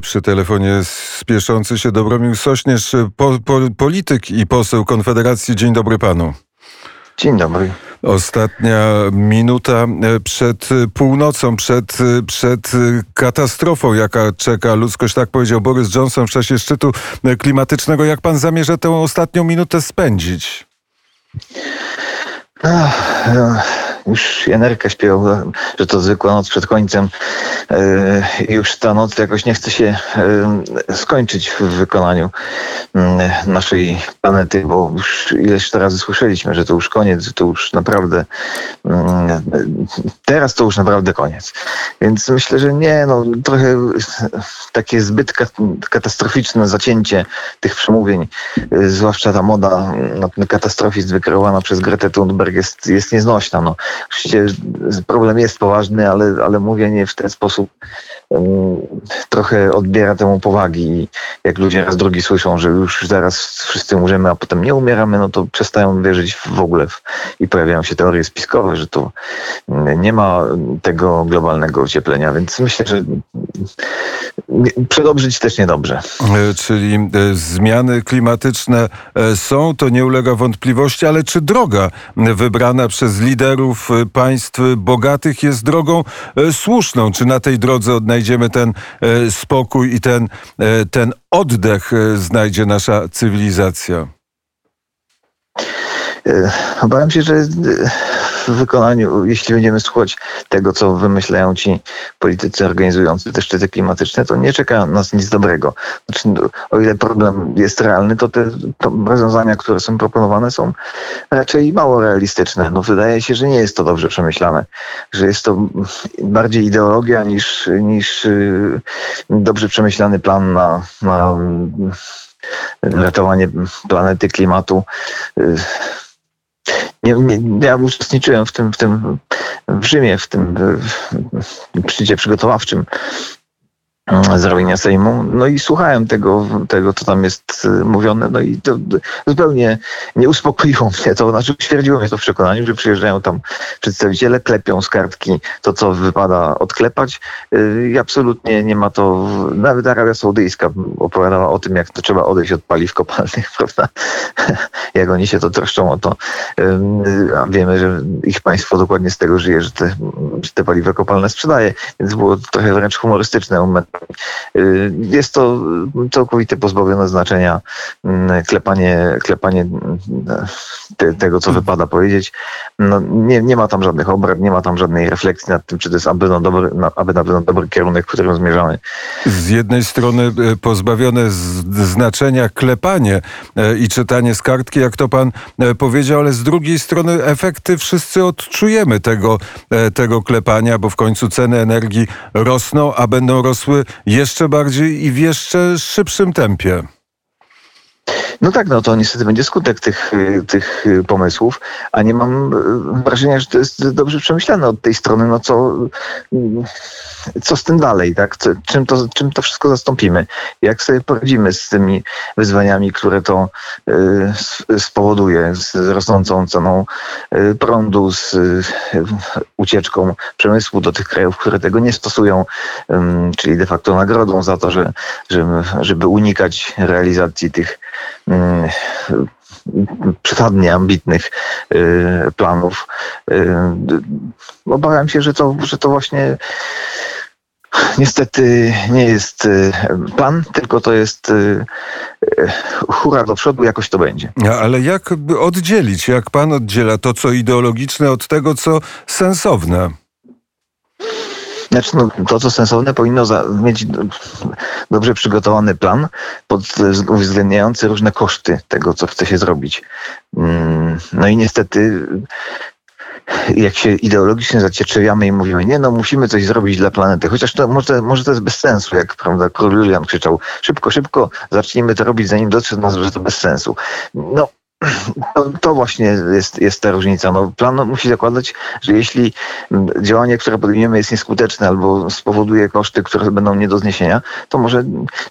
Przy telefonie spieszący się Dobromił Sośnierz, po, po, polityk i poseł Konfederacji. Dzień dobry panu. Dzień dobry. Ostatnia minuta e, przed północą, przed, przed katastrofą, jaka czeka ludzkość, tak powiedział Borys Johnson w czasie szczytu klimatycznego. Jak pan zamierza tę ostatnią minutę spędzić? Ach, no już Jenerka śpiewał, że to zwykła noc przed końcem. E, już ta noc jakoś nie chce się e, skończyć w wykonaniu mm, naszej planety, bo już ileś razy słyszeliśmy, że to już koniec, to już naprawdę mm, teraz to już naprawdę koniec. Więc myślę, że nie, no trochę takie zbyt katastroficzne zacięcie tych przemówień, e, zwłaszcza ta moda na ten katastrofizm wykreowana przez Gretę Thunberg jest, jest nieznośna. No. Oczywiście problem jest poważny, ale, ale mówienie w ten sposób um, trochę odbiera temu powagi. Jak ludzie raz drugi słyszą, że już zaraz wszyscy umrzemy, a potem nie umieramy, no to przestają wierzyć w ogóle w, i pojawiają się teorie spiskowe, że to nie ma tego globalnego ocieplenia, więc myślę, że przedobrzyć też niedobrze. E, czyli e, zmiany klimatyczne e, są, to nie ulega wątpliwości, ale czy droga wybrana przez liderów państw bogatych jest drogą słuszną? Czy na tej drodze odnajdziemy ten spokój i ten, ten oddech znajdzie nasza cywilizacja? Obawiam się, że w wykonaniu, jeśli będziemy słuchać tego, co wymyślają ci politycy organizujący te szczyty klimatyczne, to nie czeka nas nic dobrego. Znaczy, no, o ile problem jest realny, to te to rozwiązania, które są proponowane, są raczej mało realistyczne. No, wydaje się, że nie jest to dobrze przemyślane, że jest to bardziej ideologia niż, niż y, dobrze przemyślany plan na, na ratowanie planety, klimatu. Y, nie, ja uczestniczyłem w tym, w tym w Rzymie, w tym szczycie przygotowawczym zrobienia Sejmu. No i słuchałem tego, tego, co tam jest y, mówione, no i to zupełnie nie uspokoiło mnie to, znaczy utwierdziło mnie to w przekonaniu, że przyjeżdżają tam przedstawiciele, klepią z kartki to, co wypada odklepać y, i absolutnie nie ma to, nawet Arabia Saudyjska opowiadała o tym, jak to trzeba odejść od paliw kopalnych, prawda? jak oni się to troszczą o to. A wiemy, że ich państwo dokładnie z tego żyje, że te, że te paliwa kopalne sprzedaje, więc było trochę wręcz humorystyczne moment Y, jest to całkowite pozbawione znaczenia mm, klepanie, klepanie te, tego, co wypada powiedzieć. No, nie, nie ma tam żadnych obrad, nie ma tam żadnej refleksji nad tym, czy to jest aby na dobry, aby na pewno dobry kierunek, w którym zmierzamy. Z jednej strony pozbawione znaczenia klepanie i czytanie z kartki, jak to pan powiedział, ale z drugiej strony efekty wszyscy odczujemy tego, tego klepania, bo w końcu ceny energii rosną, a będą rosły jeszcze bardziej i w jeszcze szybszym tempie. No tak, no to niestety będzie skutek tych, tych pomysłów, a nie mam wrażenia, że to jest dobrze przemyślane od tej strony, no co, co z tym dalej, tak? Czym to, czym to wszystko zastąpimy? Jak sobie poradzimy z tymi wyzwaniami, które to y, spowoduje z rosnącą ceną y, prądu, z y, ucieczką przemysłu do tych krajów, które tego nie stosują, czyli de facto nagrodą za to, że, że żeby unikać realizacji tych przesadnie ambitnych planów. Obawiam się, że to, że to właśnie niestety nie jest y, plan, tylko to jest y, y, hura do przodu, jakoś to będzie. Ale jak oddzielić, jak pan oddziela to, co ideologiczne od tego, co sensowne? Znaczy, no, to, co sensowne, powinno za, mieć dobrze przygotowany plan, pod, uwzględniający różne koszty tego, co chce się zrobić. Mm, no i niestety jak się ideologicznie zacietrzewiamy i mówimy, nie no, musimy coś zrobić dla planety, chociaż to może, może to jest bez sensu, jak prawda, król Julian krzyczał, szybko, szybko, zacznijmy to robić, zanim dotrze do nas, że to bez sensu. No, to, to, właśnie jest, jest ta różnica. No, plan musi zakładać, że jeśli działanie, które podejmiemy jest nieskuteczne albo spowoduje koszty, które będą nie do zniesienia, to może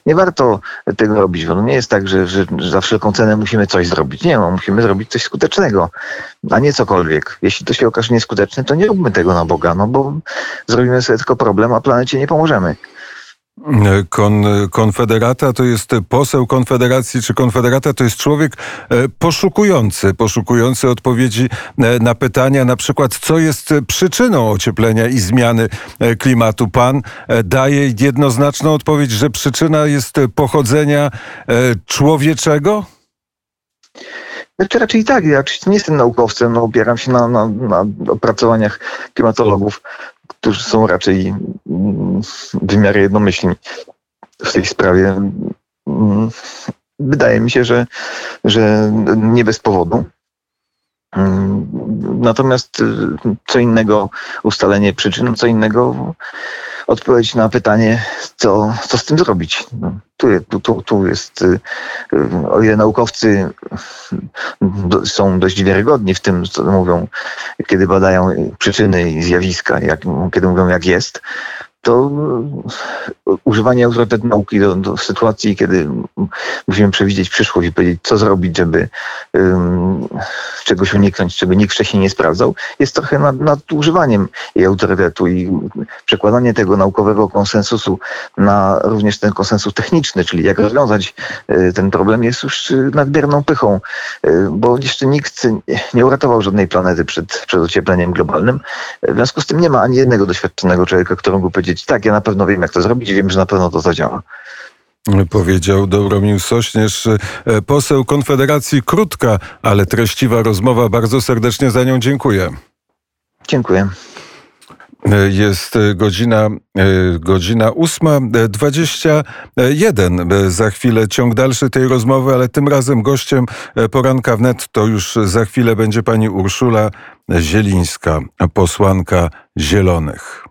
nie warto tego robić. Bo no nie jest tak, że, że, za wszelką cenę musimy coś zrobić. Nie, no, musimy zrobić coś skutecznego, a nie cokolwiek. Jeśli to się okaże nieskuteczne, to nie róbmy tego na Boga, no bo zrobimy sobie tylko problem, a planecie nie pomożemy. Kon, konfederata to jest poseł Konfederacji czy Konfederata to jest człowiek e, poszukujący, poszukujący odpowiedzi e, na pytania, na przykład co jest przyczyną ocieplenia i zmiany e, klimatu. Pan daje jednoznaczną odpowiedź, że przyczyna jest pochodzenia człowieczego? Znaczy raczej tak, ja oczywiście nie jestem naukowcem, no, opieram się na, na, na opracowaniach klimatologów, którzy są raczej mm, w miarę jednomyślni w tej sprawie. Mm, wydaje mi się, że, że nie bez powodu. Mm, natomiast y, co innego ustalenie przyczyn, co innego odpowiedź na pytanie, co, co z tym zrobić. No, tu, tu, tu jest, y, y, o ile naukowcy są dość wiarygodni w tym, co mówią, kiedy badają przyczyny i zjawiska, jak, kiedy mówią, jak jest, to używanie autorytet nauki do, do, sytuacji, kiedy musimy przewidzieć przyszłość i powiedzieć, co zrobić, żeby um, czegoś uniknąć, czego nikt wcześniej nie sprawdzał, jest trochę nad, nadużywaniem jej autorytetu i przekładanie tego naukowego konsensusu na również ten konsensus techniczny, czyli jak rozwiązać y, ten problem, jest już nadmierną pychą, bo jeszcze nikt nie uratował żadnej planety przed, przed ociepleniem globalnym. W związku z tym nie ma ani jednego doświadczonego człowieka, mógłby powiedzieć, powiedzieć, tak, ja na pewno wiem, jak to zrobić, wiem, że na pewno to zadziała. Powiedział Dobromił Sośnierz, e, poseł Konfederacji. Krótka, ale treściwa rozmowa. Bardzo serdecznie za nią dziękuję. Dziękuję. E, jest godzina, e, godzina 8.21. Za chwilę ciąg dalszy tej rozmowy, ale tym razem gościem poranka wnet to już za chwilę będzie pani Urszula Zielińska, posłanka Zielonych.